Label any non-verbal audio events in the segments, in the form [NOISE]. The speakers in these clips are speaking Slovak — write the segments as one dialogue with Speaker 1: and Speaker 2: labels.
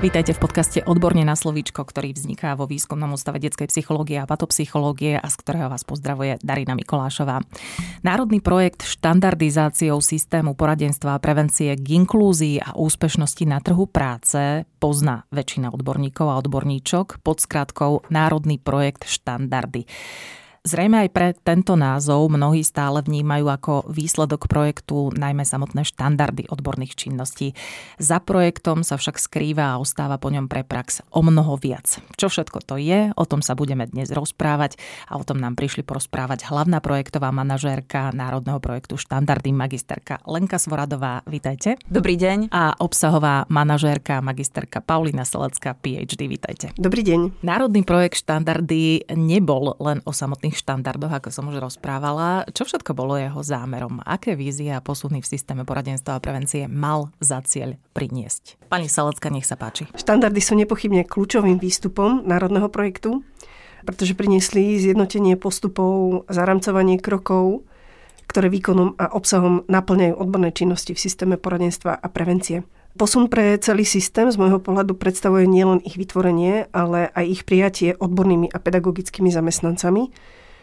Speaker 1: Vítajte v podcaste Odborne na slovíčko, ktorý vzniká vo Výskumnom ústave detskej psychológie a patopsychológie a z ktorého vás pozdravuje Darina Mikolášová. Národný projekt štandardizáciou systému poradenstva a prevencie k inklúzii a úspešnosti na trhu práce pozná väčšina odborníkov a odborníčok pod skratkou Národný projekt štandardy. Zrejme aj pre tento názov mnohí stále vnímajú ako výsledok projektu najmä samotné štandardy odborných činností. Za projektom sa však skrýva a ostáva po ňom pre prax o mnoho viac. Čo všetko to je, o tom sa budeme dnes rozprávať a o tom nám prišli porozprávať hlavná projektová manažérka Národného projektu Štandardy magisterka Lenka Svoradová. Vítajte.
Speaker 2: Dobrý deň.
Speaker 1: A obsahová manažérka magisterka Paulina Selecka, PhD. Vítajte.
Speaker 3: Dobrý deň.
Speaker 1: Národný projekt Štandardy nebol len o samotných štandardoch, ako som už rozprávala. Čo všetko bolo jeho zámerom? Aké vízie a posuny v systéme poradenstva a prevencie mal za cieľ priniesť? Pani Salecka, nech sa páči.
Speaker 3: Štandardy sú nepochybne kľúčovým výstupom národného projektu, pretože priniesli zjednotenie postupov, zaramcovanie krokov, ktoré výkonom a obsahom naplňajú odborné činnosti v systéme poradenstva a prevencie. Posun pre celý systém z môjho pohľadu predstavuje nielen ich vytvorenie, ale aj ich prijatie odbornými a pedagogickými zamestnancami,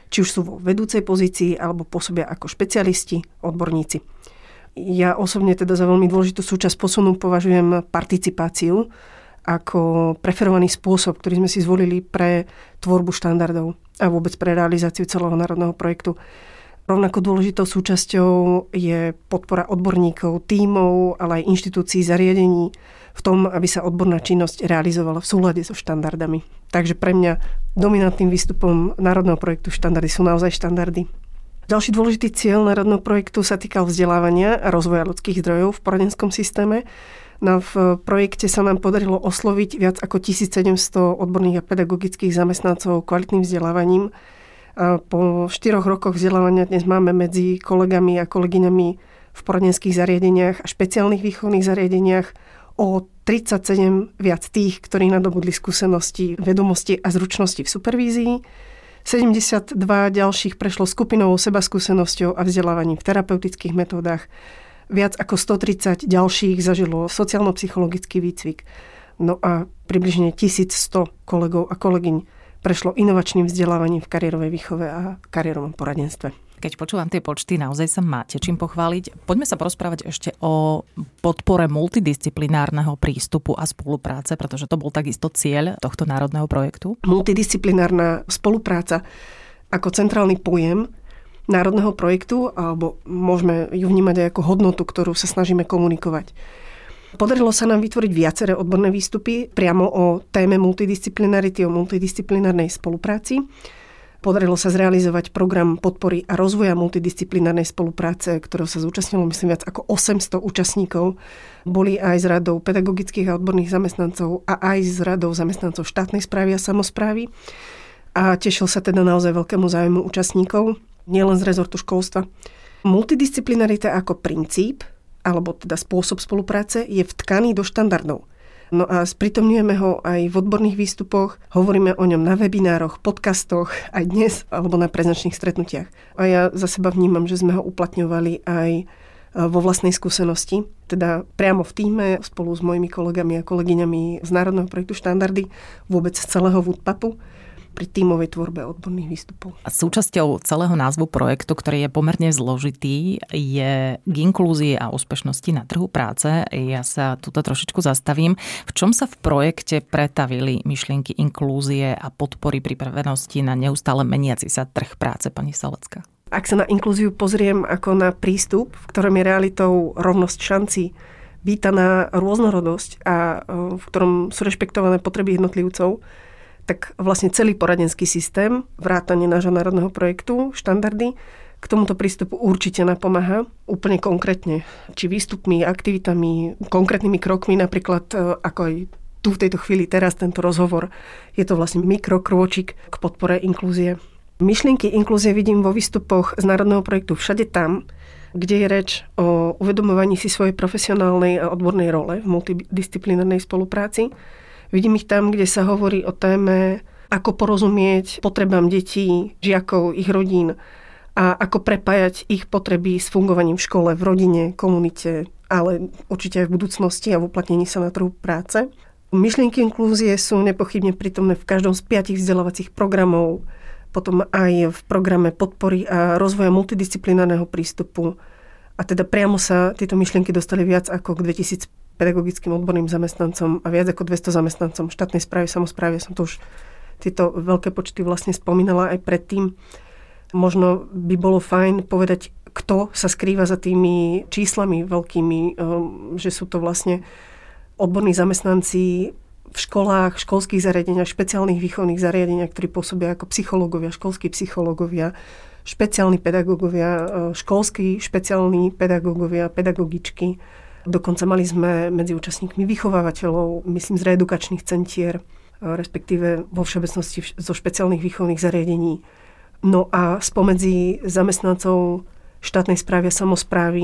Speaker 3: či už sú vo vedúcej pozícii alebo pôsobia ako špecialisti, odborníci. Ja osobne teda za veľmi dôležitú súčasť posunu považujem participáciu ako preferovaný spôsob, ktorý sme si zvolili pre tvorbu štandardov a vôbec pre realizáciu celého národného projektu. Rovnako dôležitou súčasťou je podpora odborníkov, tímov, ale aj inštitúcií, zariadení v tom, aby sa odborná činnosť realizovala v súlade so štandardami. Takže pre mňa dominantným výstupom národného projektu štandardy sú naozaj štandardy. Ďalší dôležitý cieľ národného projektu sa týkal vzdelávania a rozvoja ľudských zdrojov v poradenskom systéme. No v projekte sa nám podarilo osloviť viac ako 1700 odborných a pedagogických zamestnancov kvalitným vzdelávaním. Po štyroch rokoch vzdelávania dnes máme medzi kolegami a kolegyňami v poradenských zariadeniach a špeciálnych výchovných zariadeniach o 37 viac tých, ktorí nadobudli skúsenosti, vedomosti a zručnosti v supervízii 72 ďalších prešlo skupinovou seba skúsenosťou a vzdelávaním v terapeutických metódach. Viac ako 130 ďalších zažilo sociálno-psychologický výcvik. No a približne 1100 kolegov a kolegyň prešlo inovačným vzdelávaním v kariérovej výchove a kariérovom poradenstve.
Speaker 1: Keď počúvam tie počty, naozaj sa máte čím pochváliť. Poďme sa porozprávať ešte o podpore multidisciplinárneho prístupu a spolupráce, pretože to bol takisto cieľ tohto národného projektu.
Speaker 3: Multidisciplinárna spolupráca ako centrálny pojem národného projektu, alebo môžeme ju vnímať aj ako hodnotu, ktorú sa snažíme komunikovať. Podarilo sa nám vytvoriť viaceré odborné výstupy priamo o téme multidisciplinarity, o multidisciplinárnej spolupráci. Podarilo sa zrealizovať program podpory a rozvoja multidisciplinárnej spolupráce, ktorého sa zúčastnilo myslím viac ako 800 účastníkov. Boli aj z radou pedagogických a odborných zamestnancov a aj z radou zamestnancov štátnej správy a samozprávy. A tešil sa teda naozaj veľkému zájmu účastníkov, nielen z rezortu školstva. Multidisciplinarita ako princíp, alebo teda spôsob spolupráce, je vtkaný do štandardov – No a sprítomňujeme ho aj v odborných výstupoch, hovoríme o ňom na webinároch, podcastoch, aj dnes, alebo na prezenčných stretnutiach. A ja za seba vnímam, že sme ho uplatňovali aj e, vo vlastnej skúsenosti, teda priamo v týme spolu s mojimi kolegami a kolegyňami z Národného projektu Štandardy, vôbec z celého Woodpapu pri tímovej tvorbe odborných výstupov.
Speaker 1: A súčasťou celého názvu projektu, ktorý je pomerne zložitý, je k inklúzii a úspešnosti na trhu práce. Ja sa tuto trošičku zastavím. V čom sa v projekte pretavili myšlienky inklúzie a podpory pripravenosti na neustále meniaci sa trh práce, pani Salecka?
Speaker 3: Ak sa na inklúziu pozriem ako na prístup, v ktorom je realitou rovnosť šancí, vítaná rôznorodosť a e, v ktorom sú rešpektované potreby jednotlivcov, tak vlastne celý poradenský systém, vrátanie nášho národného projektu, štandardy, k tomuto prístupu určite napomáha úplne konkrétne. Či výstupmi, aktivitami, konkrétnymi krokmi, napríklad e, ako aj tu v tejto chvíli teraz tento rozhovor. Je to vlastne mikrokrôčik k podpore inklúzie. Myšlienky inklúzie vidím vo výstupoch z národného projektu všade tam, kde je reč o uvedomovaní si svojej profesionálnej a odbornej role v multidisciplinárnej spolupráci, Vidím ich tam, kde sa hovorí o téme ako porozumieť potrebám detí, žiakov, ich rodín a ako prepájať ich potreby s fungovaním v škole, v rodine, komunite, ale určite aj v budúcnosti a v uplatnení sa na trhu práce. Myšlienky inklúzie sú nepochybne prítomné v každom z piatich vzdelávacích programov, potom aj v programe podpory a rozvoja multidisciplinárneho prístupu. A teda priamo sa tieto myšlienky dostali viac ako k 2000 pedagogickým odborným zamestnancom a viac ako 200 zamestnancom štátnej správy, samozprávy. Som to už tieto veľké počty vlastne spomínala aj predtým. Možno by bolo fajn povedať, kto sa skrýva za tými číslami veľkými, um, že sú to vlastne odborní zamestnanci v školách, školských zariadeniach, špeciálnych výchovných zariadeniach, ktorí pôsobia ako psychológovia, školskí psychológovia, špeciálni pedagógovia, uh, školskí špeciálni pedagógovia, pedagogičky. Dokonca mali sme medzi účastníkmi vychovávateľov, myslím z reedukačných centier, uh, respektíve vo všeobecnosti zo špeciálnych výchovných zariadení No a spomedzi zamestnancov štátnej správy a samozprávy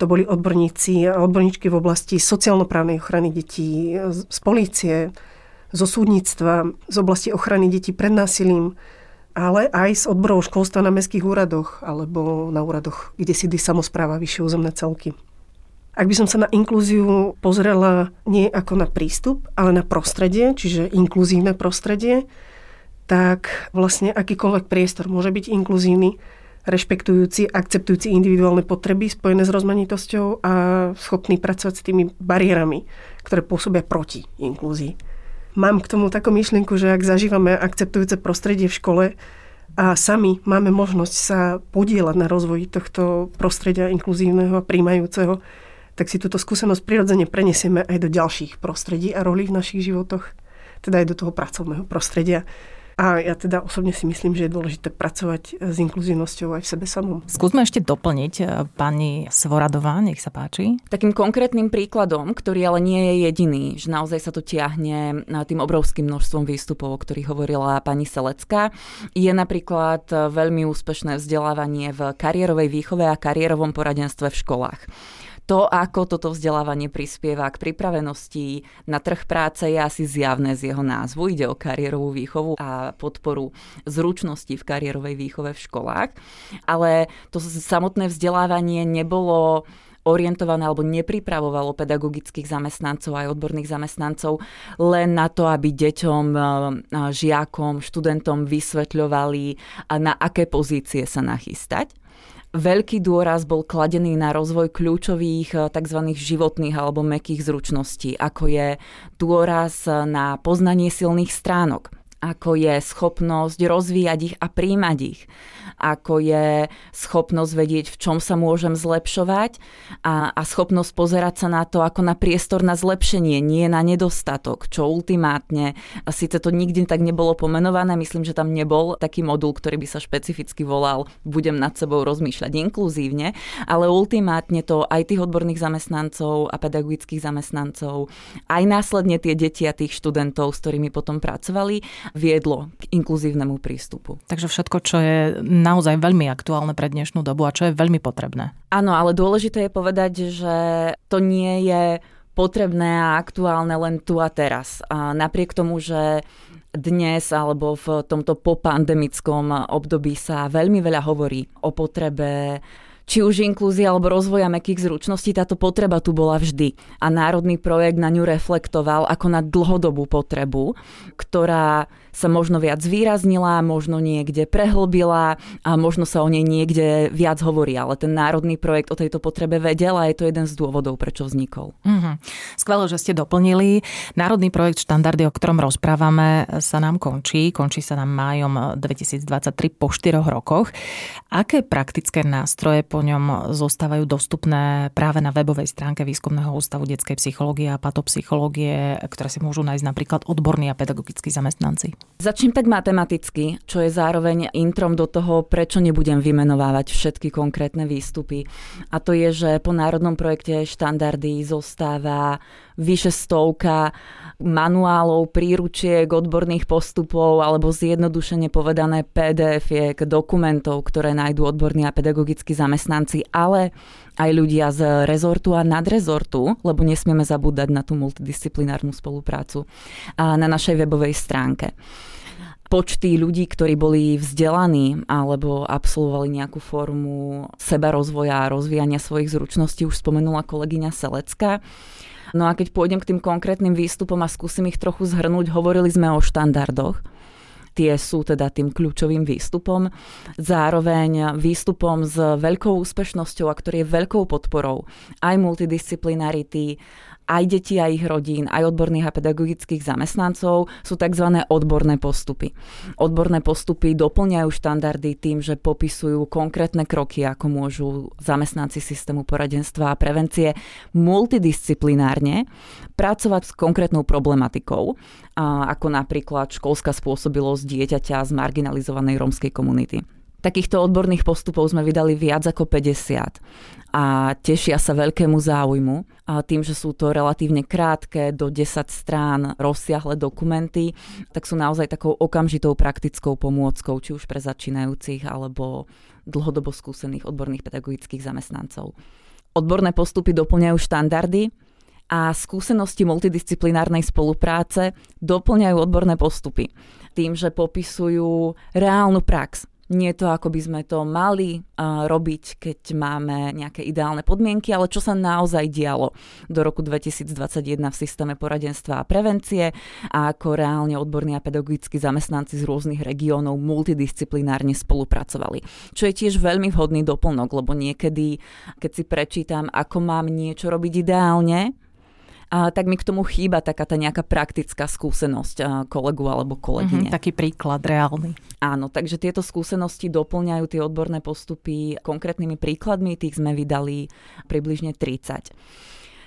Speaker 3: to boli odborníci a odborníčky v oblasti sociálno-právnej ochrany detí, z polície, zo súdnictva, z oblasti ochrany detí pred násilím, ale aj z odborov školstva na mestských úradoch alebo na úradoch, kde sídli samozpráva vyššie územné celky. Ak by som sa na inklúziu pozrela nie ako na prístup, ale na prostredie, čiže inkluzívne prostredie, tak vlastne akýkoľvek priestor môže byť inkluzívny, rešpektujúci, akceptujúci individuálne potreby spojené s rozmanitosťou a schopný pracovať s tými bariérami, ktoré pôsobia proti inklúzii. Mám k tomu takú myšlienku, že ak zažívame akceptujúce prostredie v škole a sami máme možnosť sa podielať na rozvoji tohto prostredia inkluzívneho a príjmajúceho, tak si túto skúsenosť prirodzene prenesieme aj do ďalších prostredí a rolí v našich životoch, teda aj do toho pracovného prostredia. A ja teda osobne si myslím, že je dôležité pracovať s inkluzívnosťou aj v sebe samom.
Speaker 1: Skúsme ešte doplniť e, pani Svoradová, nech sa páči.
Speaker 2: Takým konkrétnym príkladom, ktorý ale nie je jediný, že naozaj sa to tiahne tým obrovským množstvom výstupov, o ktorých hovorila pani Selecka, je napríklad veľmi úspešné vzdelávanie v kariérovej výchove a kariérovom poradenstve v školách. To, ako toto vzdelávanie prispieva k pripravenosti na trh práce, je asi zjavné z jeho názvu. Ide o kariérovú výchovu a podporu zručností v kariérovej výchove v školách. Ale to samotné vzdelávanie nebolo orientované alebo nepripravovalo pedagogických zamestnancov aj odborných zamestnancov len na to, aby deťom, žiakom, študentom vysvetľovali, na aké pozície sa nachystať Veľký dôraz bol kladený na rozvoj kľúčových eh, tzv. životných alebo mekých zručností, ako je dôraz na poznanie silných stránok, ako je schopnosť rozvíjať ich a príjmať ich, ako je schopnosť vedieť, v čom sa môžem zlepšovať a, a schopnosť pozerať sa na to ako na priestor na zlepšenie, nie na nedostatok, čo ultimátne, a síce to nikdy tak nebolo pomenované, myslím, že tam nebol taký modul, ktorý by sa špecificky volal budem nad sebou rozmýšľať inkluzívne, ale ultimátne to aj tých odborných zamestnancov a pedagogických zamestnancov, aj následne tie deti a tých študentov, s ktorými potom pracovali, viedlo k inkluzívnemu prístupu.
Speaker 1: Takže všetko, čo je naozaj veľmi aktuálne pre dnešnú dobu a čo je veľmi potrebné.
Speaker 2: Áno, ale dôležité je povedať, že to nie je potrebné a aktuálne len tu a teraz. A napriek tomu, že dnes alebo v tomto popandemickom období sa veľmi veľa hovorí o potrebe či už inklúzia alebo rozvoja mekých zručností, táto potreba tu bola vždy. A národný projekt na ňu reflektoval ako na dlhodobú potrebu, ktorá sa možno viac zvýraznila, možno niekde prehlbila a možno sa o nej niekde viac hovorí. Ale ten národný projekt o tejto potrebe vedel a je to jeden z dôvodov, prečo vznikol. Mm-hmm.
Speaker 1: Skvelé, že ste doplnili. Národný projekt štandardy, o ktorom rozprávame, sa nám končí. Končí sa nám májom 2023 po 4 rokoch. Aké praktické nástroje po ňom zostávajú dostupné práve na webovej stránke Výskumného ústavu detskej psychológie a patopsychológie, ktoré si môžu nájsť napríklad odborní a pedagogickí zamestnanci?
Speaker 2: Začnem tak matematicky, čo je zároveň introm do toho, prečo nebudem vymenovávať všetky konkrétne výstupy. A to je, že po národnom projekte štandardy zostáva vyše stovka manuálov, príručiek, odborných postupov alebo zjednodušene povedané pdf dokumentov, ktoré nájdú odborní a pedagogickí zamestnanci, ale aj ľudia z rezortu a nadrezortu, lebo nesmieme zabúdať na tú multidisciplinárnu spoluprácu na našej webovej stránke. počty ľudí, ktorí boli vzdelaní alebo absolvovali nejakú formu seba rozvoja a rozvíjania svojich zručností, už spomenula kolegyňa Selecka. No a keď pôjdem k tým konkrétnym výstupom a skúsim ich trochu zhrnúť, hovorili sme o štandardoch tie sú teda tým kľúčovým výstupom. Zároveň výstupom s veľkou úspešnosťou a ktorý je veľkou podporou aj multidisciplinarity, aj detí a ich rodín, aj odborných a pedagogických zamestnancov sú tzv. odborné postupy. Odborné postupy doplňajú štandardy tým, že popisujú konkrétne kroky, ako môžu zamestnanci systému poradenstva a prevencie multidisciplinárne pracovať s konkrétnou problematikou, ako napríklad školská spôsobilosť dieťaťa z marginalizovanej rómskej komunity. Takýchto odborných postupov sme vydali viac ako 50 a tešia sa veľkému záujmu. A tým, že sú to relatívne krátke, do 10 strán rozsiahle dokumenty, tak sú naozaj takou okamžitou praktickou pomôckou, či už pre začínajúcich alebo dlhodobo skúsených odborných pedagogických zamestnancov. Odborné postupy doplňajú štandardy, a skúsenosti multidisciplinárnej spolupráce doplňajú odborné postupy tým, že popisujú reálnu prax nie to, ako by sme to mali uh, robiť, keď máme nejaké ideálne podmienky, ale čo sa naozaj dialo do roku 2021 v systéme poradenstva a prevencie a ako reálne odborní a pedagogickí zamestnanci z rôznych regiónov multidisciplinárne spolupracovali. Čo je tiež veľmi vhodný doplnok, lebo niekedy, keď si prečítam, ako mám niečo robiť ideálne, a tak mi k tomu chýba taká tá nejaká praktická skúsenosť a, kolegu alebo kolegyne.
Speaker 1: Mm-hmm, taký príklad reálny.
Speaker 2: Áno, takže tieto skúsenosti doplňajú tie odborné postupy konkrétnymi príkladmi, tých sme vydali približne 30.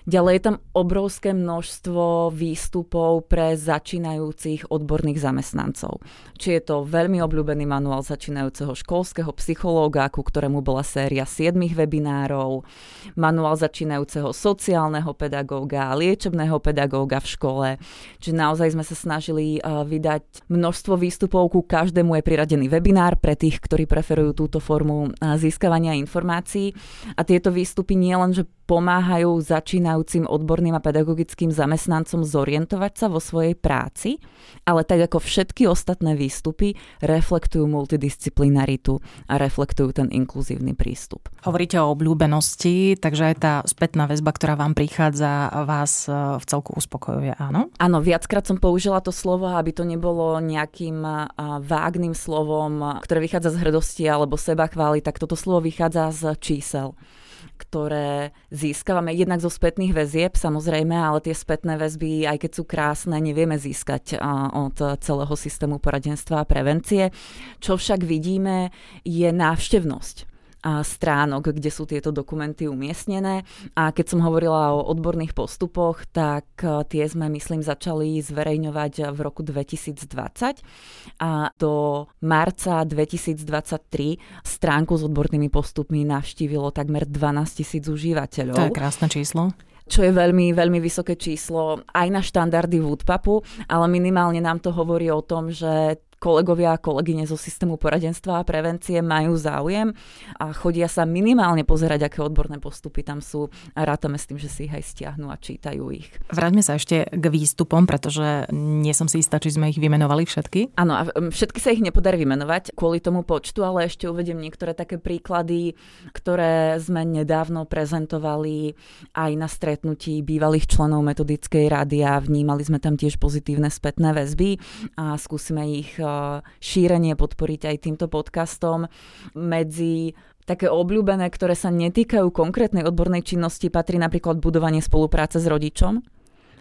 Speaker 2: Ďalej je tam obrovské množstvo výstupov pre začínajúcich odborných zamestnancov. Či je to veľmi obľúbený manuál začínajúceho školského psychológa, ku ktorému bola séria 7 webinárov, manuál začínajúceho sociálneho pedagóga, liečebného pedagóga v škole. Čiže naozaj sme sa snažili vydať množstvo výstupov, ku každému je priradený webinár pre tých, ktorí preferujú túto formu získavania informácií. A tieto výstupy nie len, že pomáhajú začínajúcim odborným a pedagogickým zamestnancom zorientovať sa vo svojej práci, ale tak ako všetky ostatné výstupy reflektujú multidisciplinaritu a reflektujú ten inkluzívny prístup.
Speaker 1: Hovoríte o obľúbenosti, takže aj tá spätná väzba, ktorá vám prichádza, vás e, v celku uspokojuje, áno?
Speaker 2: Áno, viackrát som použila to slovo, aby to nebolo nejakým e, vágnym slovom, ktoré vychádza z hrdosti alebo seba chváli, tak toto slovo vychádza z čísel ktoré získavame jednak zo spätných väzieb, samozrejme, ale tie spätné väzby, aj keď sú krásne, nevieme získať od celého systému poradenstva a prevencie. Čo však vidíme, je návštevnosť stránok, kde sú tieto dokumenty umiestnené. A keď som hovorila o odborných postupoch, tak e, tie sme, myslím, začali zverejňovať v roku 2020 a do marca 2023 stránku s odbornými postupmi navštívilo takmer 12 tisíc užívateľov.
Speaker 1: To je krásne číslo
Speaker 2: čo je veľmi, veľmi vysoké číslo aj na štandardy Woodpapu, ale minimálne nám to hovorí o tom, že kolegovia a kolegyne zo systému poradenstva a prevencie majú záujem a chodia sa minimálne pozerať, aké odborné postupy tam sú a rátame s tým, že si ich aj stiahnu a čítajú ich.
Speaker 1: Vráťme sa ešte k výstupom, pretože nie som si istá, či sme ich vymenovali všetky.
Speaker 2: Áno, a všetky sa ich nepodarí vymenovať kvôli tomu počtu, ale ešte uvediem niektoré také príklady, ktoré sme nedávno prezentovali aj na stretnutí bývalých členov metodickej rady a vnímali sme tam tiež pozitívne spätné väzby a skúsime ich šírenie podporiť aj týmto podcastom. Medzi také obľúbené, ktoré sa netýkajú konkrétnej odbornej činnosti, patrí napríklad budovanie spolupráce s rodičom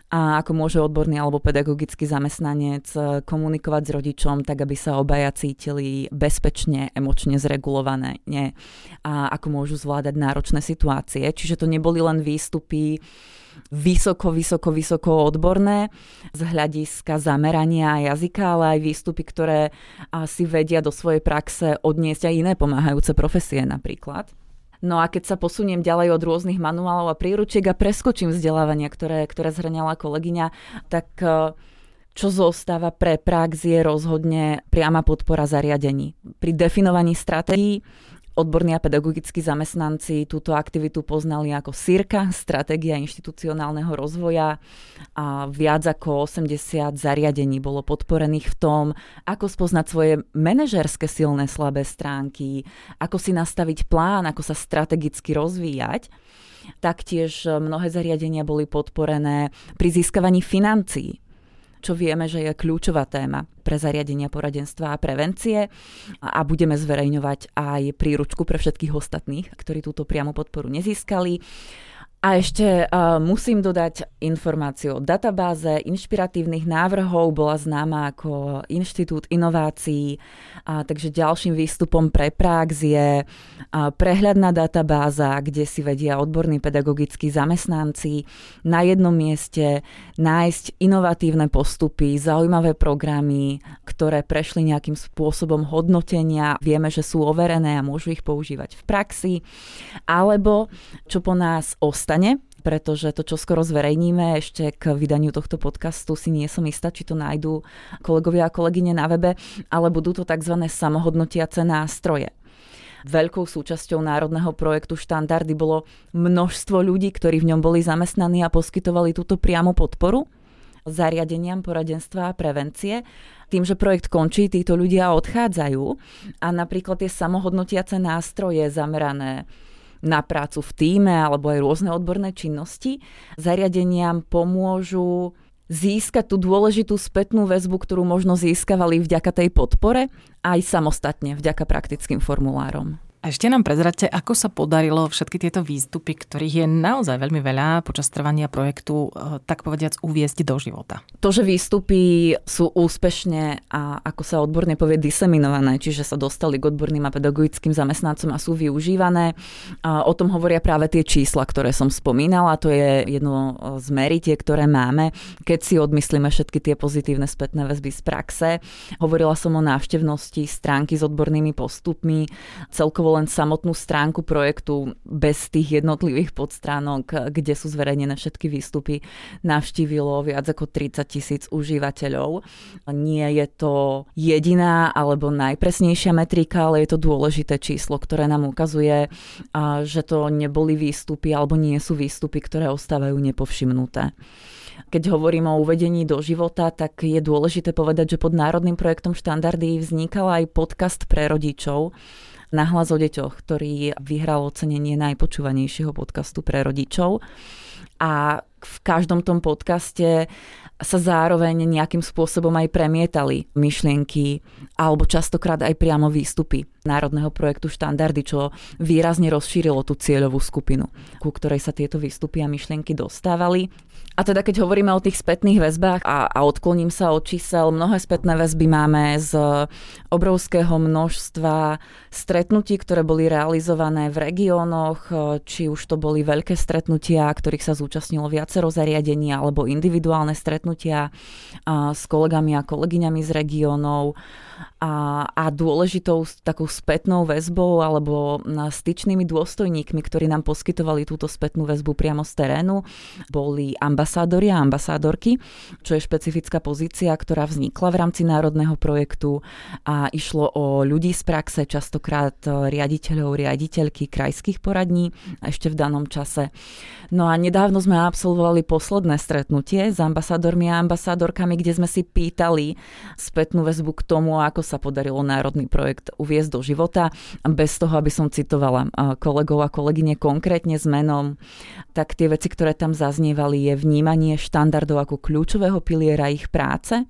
Speaker 2: a ako môže odborný alebo pedagogický zamestnanec komunikovať s rodičom, tak aby sa obaja cítili bezpečne, emočne zregulované nie? a ako môžu zvládať náročné situácie. Čiže to neboli len výstupy vysoko, vysoko, vysoko odborné z hľadiska zamerania jazyka, ale aj výstupy, ktoré si vedia do svojej praxe odniesť aj iné pomáhajúce profesie napríklad. No a keď sa posuniem ďalej od rôznych manuálov a príručiek a preskočím vzdelávania, ktoré, ktoré zhrňala kolegyňa, tak e, čo zostáva pre prax je rozhodne priama podpora zariadení. Pri definovaní stratégií Odborní a pedagogickí zamestnanci túto aktivitu poznali ako SIRKA, Stratégia inštitucionálneho rozvoja a viac ako 80 zariadení bolo podporených v tom, ako spoznať svoje manažerské silné slabé stránky, ako si nastaviť plán, ako sa strategicky rozvíjať. Taktiež mnohé zariadenia boli podporené pri získavaní financií čo vieme, že je kľúčová téma pre zariadenia poradenstva a prevencie a budeme zverejňovať aj príručku pre všetkých ostatných, ktorí túto priamu podporu nezískali. A ešte uh, musím dodať informáciu. O databáze inšpiratívnych návrhov, bola známa ako Inštitút inovácií, a, takže ďalším výstupom pre prax je a, prehľadná databáza, kde si vedia odborní pedagogickí zamestnanci na jednom mieste nájsť inovatívne postupy, zaujímavé programy, ktoré prešli nejakým spôsobom hodnotenia, vieme, že sú overené a môžu ich používať v praxi, alebo čo po nás ostane ostane, pretože to, čo skoro zverejníme ešte k vydaniu tohto podcastu, si nie som istá, či to nájdú kolegovia a kolegyne na webe, ale budú to tzv. samohodnotiace nástroje. Veľkou súčasťou národného projektu Štandardy bolo množstvo ľudí, ktorí v ňom boli zamestnaní a poskytovali túto priamu podporu zariadeniam poradenstva a prevencie. Tým, že projekt končí, títo ľudia odchádzajú a napríklad tie samohodnotiace nástroje zamerané na prácu v týme alebo aj rôzne odborné činnosti, zariadeniam pomôžu získať tú dôležitú spätnú väzbu, ktorú možno získavali vďaka tej podpore, aj samostatne vďaka praktickým formulárom.
Speaker 1: A ešte nám prezrate, ako sa podarilo všetky tieto výstupy, ktorých je naozaj veľmi veľa počas trvania projektu, eh, tak povediac, uviezť do života.
Speaker 2: To, že výstupy sú úspešne a ako sa odborne povie diseminované, čiže sa dostali k odborným a pedagogickým zamestnancom a sú využívané, o tom hovoria práve tie čísla, ktoré som spomínala. To je jedno z meritie, ktoré máme, keď si odmyslíme všetky tie pozitívne spätné väzby z praxe. Hovorila som o návštevnosti stránky s odbornými postupmi, celkovo celkovo len samotnú stránku projektu bez tých jednotlivých podstránok, kde sú zverejnené všetky výstupy, navštívilo viac ako 30 tisíc užívateľov. Nie je to jediná alebo najpresnejšia metrika, ale je to dôležité číslo, ktoré nám ukazuje, že to neboli výstupy alebo nie sú výstupy, ktoré ostávajú nepovšimnuté. Keď hovorím o uvedení do života, tak je dôležité povedať, že pod národným projektom štandardy vznikal aj podcast pre rodičov, Nahlas o deťoch, ktorý vyhral ocenenie najpočúvanejšieho podcastu pre rodičov. A v každom tom podcaste sa zároveň nejakým spôsobom aj premietali myšlienky alebo častokrát aj priamo výstupy národného projektu Štandardy, čo výrazne rozšírilo tú cieľovú skupinu, ku ktorej sa tieto výstupy a myšlienky dostávali. A teda keď hovoríme o tých spätných väzbách a, a odkloním sa od čísel, mnohé spätné väzby máme z obrovského množstva stretnutí, ktoré boli realizované v regiónoch, či už to boli veľké stretnutia, ktorých sa zúčastnilo viacero zariadení, alebo individuálne stretnutia s kolegami a kolegyňami z regiónov a, a dôležitou takou spätnou väzbou alebo styčnými dôstojníkmi, ktorí nám poskytovali túto spätnú väzbu priamo z terénu, boli ambasádori a ambasádorky, čo je špecifická pozícia, ktorá vznikla v rámci národného projektu a išlo o ľudí z praxe, častokrát riaditeľov, riaditeľky krajských poradní ešte v danom čase. No a nedávno sme absolvovali posledné stretnutie s ambasádormi a ambasádorkami, kde sme si pýtali spätnú väzbu k tomu, ako sa podarilo národný projekt uviezť do života, bez toho, aby som citovala kolegov a kolegyne konkrétne s menom, tak tie veci, ktoré tam zaznievali, je vnímanie štandardov ako kľúčového piliera ich práce,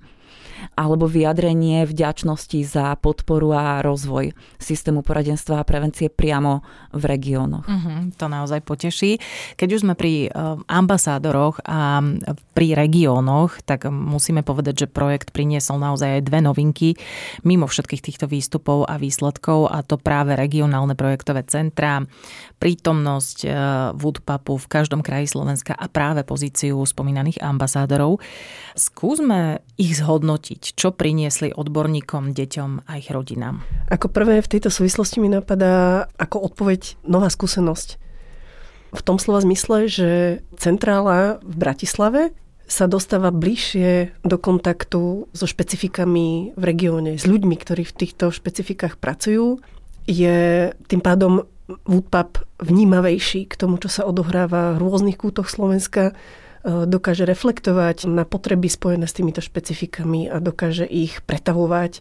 Speaker 2: alebo vyjadrenie vďačnosti za podporu a rozvoj systému poradenstva a prevencie priamo v regiónoch.
Speaker 1: Uh-huh, to naozaj poteší. Keď už sme pri uh, ambasádoroch a pri regiónoch, tak musíme povedať, že projekt priniesol naozaj aj dve novinky mimo všetkých týchto výstupov a výsledkov a to práve regionálne projektové centra, prítomnosť uh, Woodpapu v každom kraji Slovenska a práve pozíciu spomínaných ambasádorov. Skúsme ich zhodnotiť hodnotiť, čo priniesli odborníkom, deťom a ich rodinám?
Speaker 3: Ako prvé v tejto súvislosti mi napadá ako odpoveď nová skúsenosť. V tom slova zmysle, že centrála v Bratislave sa dostáva bližšie do kontaktu so špecifikami v regióne, s ľuďmi, ktorí v týchto špecifikách pracujú. je tým pádom Woodpub vnímavejší k tomu, čo sa odohráva v rôznych kútoch Slovenska, e, dokáže reflektovať na potreby spojené s týmito špecifikami a dokáže ich pretavovať,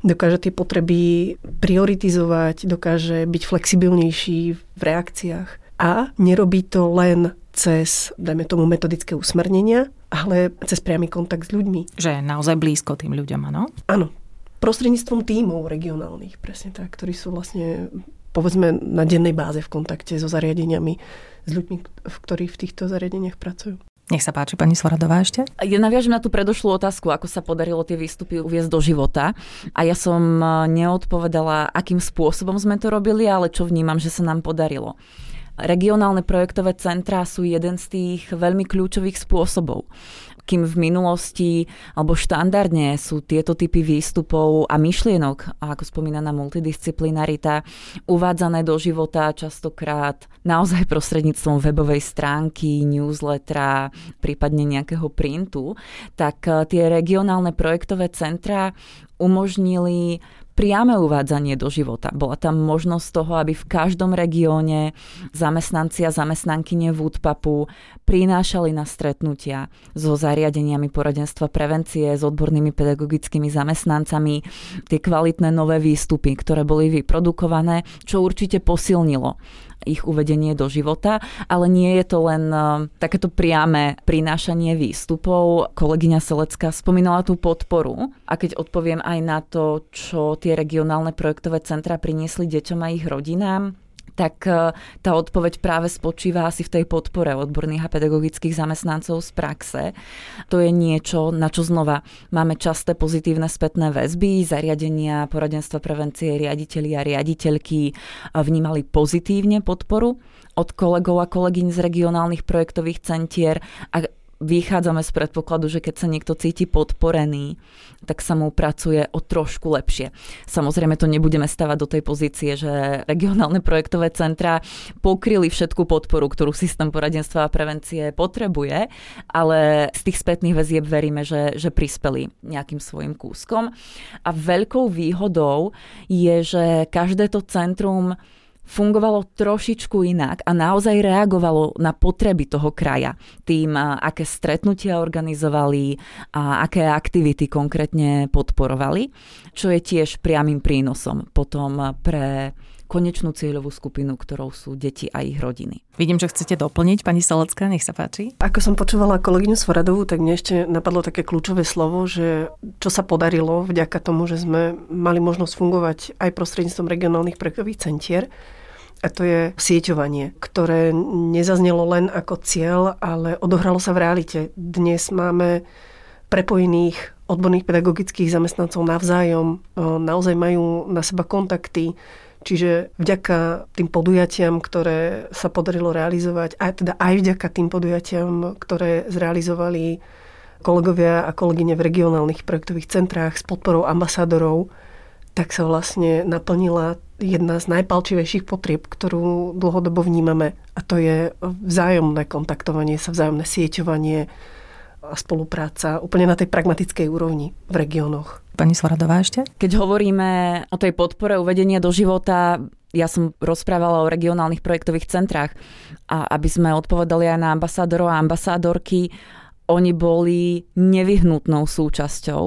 Speaker 3: dokáže tie potreby prioritizovať, dokáže byť flexibilnejší v reakciách a nerobí to len cez, dajme tomu, metodické usmernenia, ale cez priamy kontakt s ľuďmi.
Speaker 1: Že je naozaj blízko tým ľuďom, áno?
Speaker 3: Áno. Prostredníctvom tímov regionálnych, presne tak, ktorí sú vlastne povedzme na dennej báze v kontakte so zariadeniami, s ľuďmi, v ktorých v týchto zariadeniach pracujú.
Speaker 1: Nech sa páči, pani Svoradová ešte.
Speaker 2: Ja naviažem na tú predošlú otázku, ako sa podarilo tie výstupy uviezť do života. A ja som neodpovedala, akým spôsobom sme to robili, ale čo vnímam, že sa nám podarilo. Regionálne projektové centrá sú jeden z tých veľmi kľúčových spôsobov kým v minulosti alebo štandardne sú tieto typy výstupov a myšlienok, ako spomínaná multidisciplinarita, uvádzané do života častokrát naozaj [LAUGHS] prostredníctvom webovej stránky, newslettera, prípadne nejakého printu, tak eh, tie regionálne projektové centra umožnili priame uvádzanie do života. Bola tam možnosť toho, aby v každom regióne zamestnanci a zamestnankyne Woodpapu prinášali na stretnutia so zariadeniami poradenstva prevencie, s odbornými pedagogickými zamestnancami tie kvalitné nové výstupy, ktoré boli vyprodukované, čo určite posilnilo ich uvedenie do života, ale nie je to len e, takéto priame prinášanie výstupov. Kolegyňa Selecka spomínala tú podporu a keď odpoviem aj na to, čo tie regionálne projektové centra priniesli deťom a ich rodinám, tak e, tá odpoveď práve spočíva asi v tej podpore odborných a pedagogických zamestnancov z praxe. To je niečo, na čo znova máme časté pozitívne spätné väzby, zariadenia, poradenstva prevencie, riaditeľi a riaditeľky vnímali pozitívne podporu od kolegov a kolegyň z regionálnych projektových centier a vychádzame z predpokladu, že keď sa niekto cíti podporený, tak sa mu pracuje o trošku lepšie. Samozrejme to nebudeme stavať do tej pozície, že regionálne projektové centra pokryli všetku podporu, ktorú systém poradenstva a prevencie potrebuje, ale z tých spätných väzieb veríme, že, že prispeli nejakým svojim kúskom. A veľkou výhodou je, že každé to centrum fungovalo trošičku inak a naozaj reagovalo na potreby toho kraja. Tým, aké stretnutia organizovali a aké aktivity konkrétne podporovali, čo je tiež priamým prínosom potom pre konečnú cieľovú skupinu, ktorou sú deti a ich rodiny.
Speaker 1: Vidím, že chcete doplniť, pani Salecká, nech sa páči.
Speaker 3: Ako som počúvala kolegyňu Svoradovú, tak mne ešte napadlo také kľúčové slovo, že čo sa podarilo vďaka tomu, že sme mali možnosť fungovať aj prostredníctvom regionálnych projektových centier, a to je sieťovanie, ktoré nezaznelo len ako cieľ, ale odohralo sa v realite. Dnes máme prepojených odborných pedagogických zamestnancov navzájom, naozaj majú na seba kontakty, Čiže vďaka tým podujatiam, ktoré sa podarilo realizovať, a teda aj vďaka tým podujatiam, ktoré zrealizovali kolegovia a kolegyne v regionálnych projektových centrách s podporou ambasádorov, tak sa vlastne naplnila jedna z najpalčivejších potrieb, ktorú dlhodobo vnímame a to je vzájomné kontaktovanie sa, vzájomné sieťovanie a spolupráca úplne na tej pragmatickej úrovni v regiónoch.
Speaker 1: Pani Svaradová ešte?
Speaker 2: Keď hovoríme o tej podpore uvedenia do života, ja som rozprávala o regionálnych projektových centrách a aby sme odpovedali aj na ambasádorov a ambasádorky, oni boli nevyhnutnou súčasťou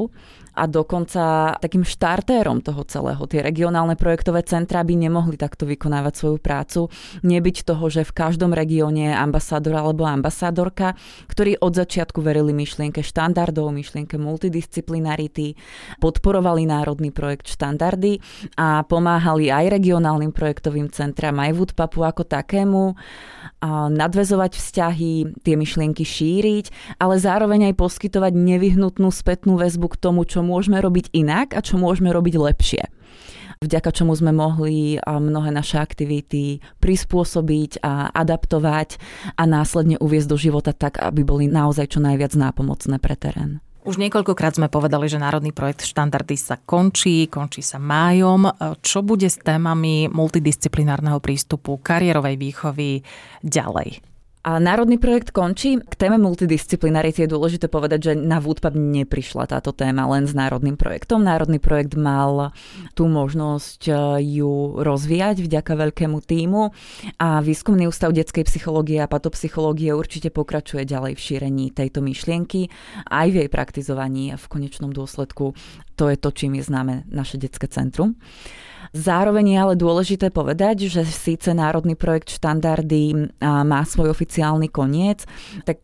Speaker 2: a dokonca takým štartérom toho celého. Tie regionálne projektové centra by nemohli takto vykonávať svoju prácu, nebyť toho, že v každom regióne je ambasádor alebo ambasádorka, ktorí od začiatku verili myšlienke štandardov, myšlienke multidisciplinarity, podporovali národný projekt štandardy a pomáhali aj regionálnym projektovým centram, aj Woodpapu ako takému nadvezovať vzťahy, tie myšlienky šíriť, ale zároveň aj poskytovať nevyhnutnú spätnú väzbu k tomu, čo môžeme robiť inak a čo môžeme robiť lepšie vďaka čomu sme mohli mnohé naše aktivity prispôsobiť a adaptovať a následne uviezť do života tak, aby boli naozaj čo najviac nápomocné pre terén.
Speaker 1: Už niekoľkokrát sme povedali, že národný projekt štandardy sa končí, končí sa májom. Čo bude s témami multidisciplinárneho prístupu, kariérovej výchovy ďalej?
Speaker 2: A národný projekt končí. K téme multidisciplinarity je dôležité povedať, že na Woodpub neprišla táto téma len s národným projektom. Národný projekt mal tú možnosť e, ju rozvíjať vďaka veľkému týmu a Výskumný ústav detskej psychológie a patopsychológie určite pokračuje ďalej v šírení tejto myšlienky aj v jej praktizovaní a v konečnom dôsledku to je to, čím je známe naše detské centrum. Zároveň je ale dôležité povedať, že síce Národný projekt štandardy má svoj oficiálny koniec, tak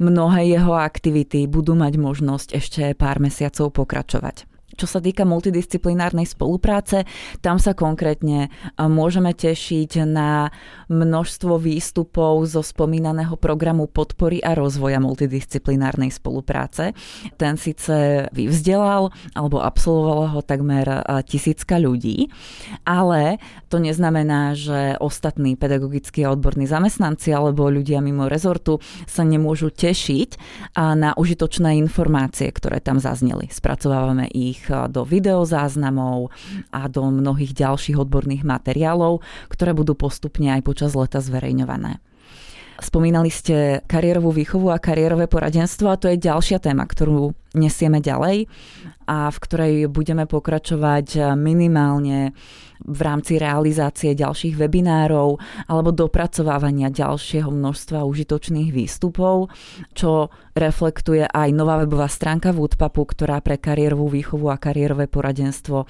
Speaker 2: mnohé jeho aktivity budú mať možnosť ešte pár mesiacov pokračovať. Čo sa týka multidisciplinárnej spolupráce, tam sa konkrétne môžeme tešiť na množstvo výstupov zo spomínaného programu podpory a rozvoja multidisciplinárnej spolupráce. Ten síce vyvzdelal alebo absolvovalo ho takmer tisícka ľudí, ale to neznamená, že ostatní pedagogickí a odborní zamestnanci alebo ľudia mimo rezortu sa nemôžu tešiť na užitočné informácie, ktoré tam zazneli. Spracovávame ich do videozáznamov a do mnohých ďalších odborných materiálov, ktoré budú postupne aj počas leta zverejňované. Spomínali ste kariérovú výchovu a kariérové poradenstvo a to je ďalšia téma, ktorú nesieme ďalej a v ktorej budeme pokračovať minimálne v rámci realizácie ďalších webinárov alebo dopracovávania ďalšieho množstva užitočných výstupov, čo reflektuje aj nová webová stránka Woodpapu, ktorá pre kariérovú výchovu a kariérové poradenstvo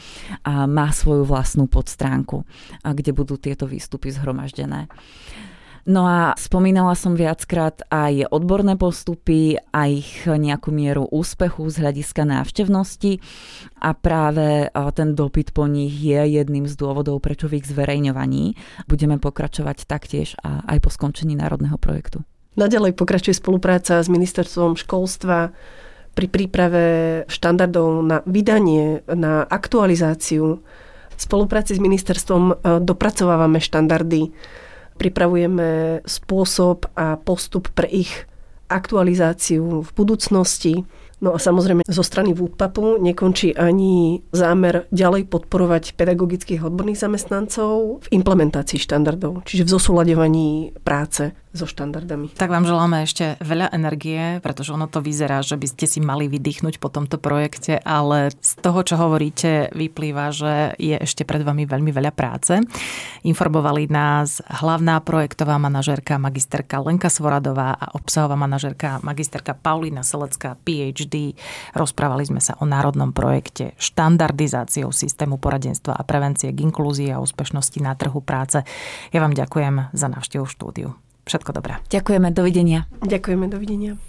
Speaker 2: má svoju vlastnú podstránku, kde budú tieto výstupy zhromaždené. No a spomínala som viackrát aj odborné postupy a ich nejakú mieru úspechu z hľadiska návštevnosti a práve ten dopyt po nich je jedným z dôvodov, prečo v ich zverejňovaní budeme pokračovať taktiež a aj po skončení národného projektu.
Speaker 3: Naďalej pokračuje spolupráca s ministerstvom školstva pri príprave štandardov na vydanie, na aktualizáciu. V spolupráci s ministerstvom dopracovávame štandardy pripravujeme spôsob a postup pre ich aktualizáciu v budúcnosti. No a samozrejme zo strany Woodpapu nekončí ani zámer ďalej podporovať pedagogických odborných zamestnancov v implementácii štandardov, čiže v zosúľadovaní práce so štandardami.
Speaker 1: Tak vám želáme ešte veľa energie, pretože ono to vyzerá, že by ste si mali vydýchnuť po tomto projekte, ale z toho, čo hovoríte, vyplýva, že je ešte pred vami veľmi veľa práce. Informovali nás hlavná projektová manažérka magisterka Lenka Svoradová a obsahová manažérka magisterka Paulina Selecká PhD. Rozprávali sme sa o národnom projekte štandardizáciou systému poradenstva a prevencie k inklúzii a úspešnosti na trhu práce. Ja vám ďakujem za návštevu štúdiu. Všetko dobré.
Speaker 2: Ďakujeme, dovidenia.
Speaker 3: Ďakujeme, dovidenia.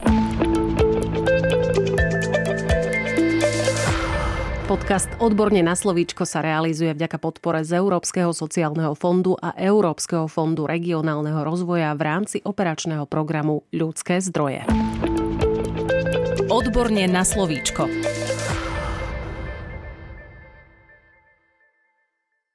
Speaker 1: Podcast Odborne na slovíčko sa realizuje vďaka podpore z Európskeho sociálneho fondu a Európskeho fondu regionálneho rozvoja v rámci operačného programu Ľudské zdroje. Odborne na slovíčko.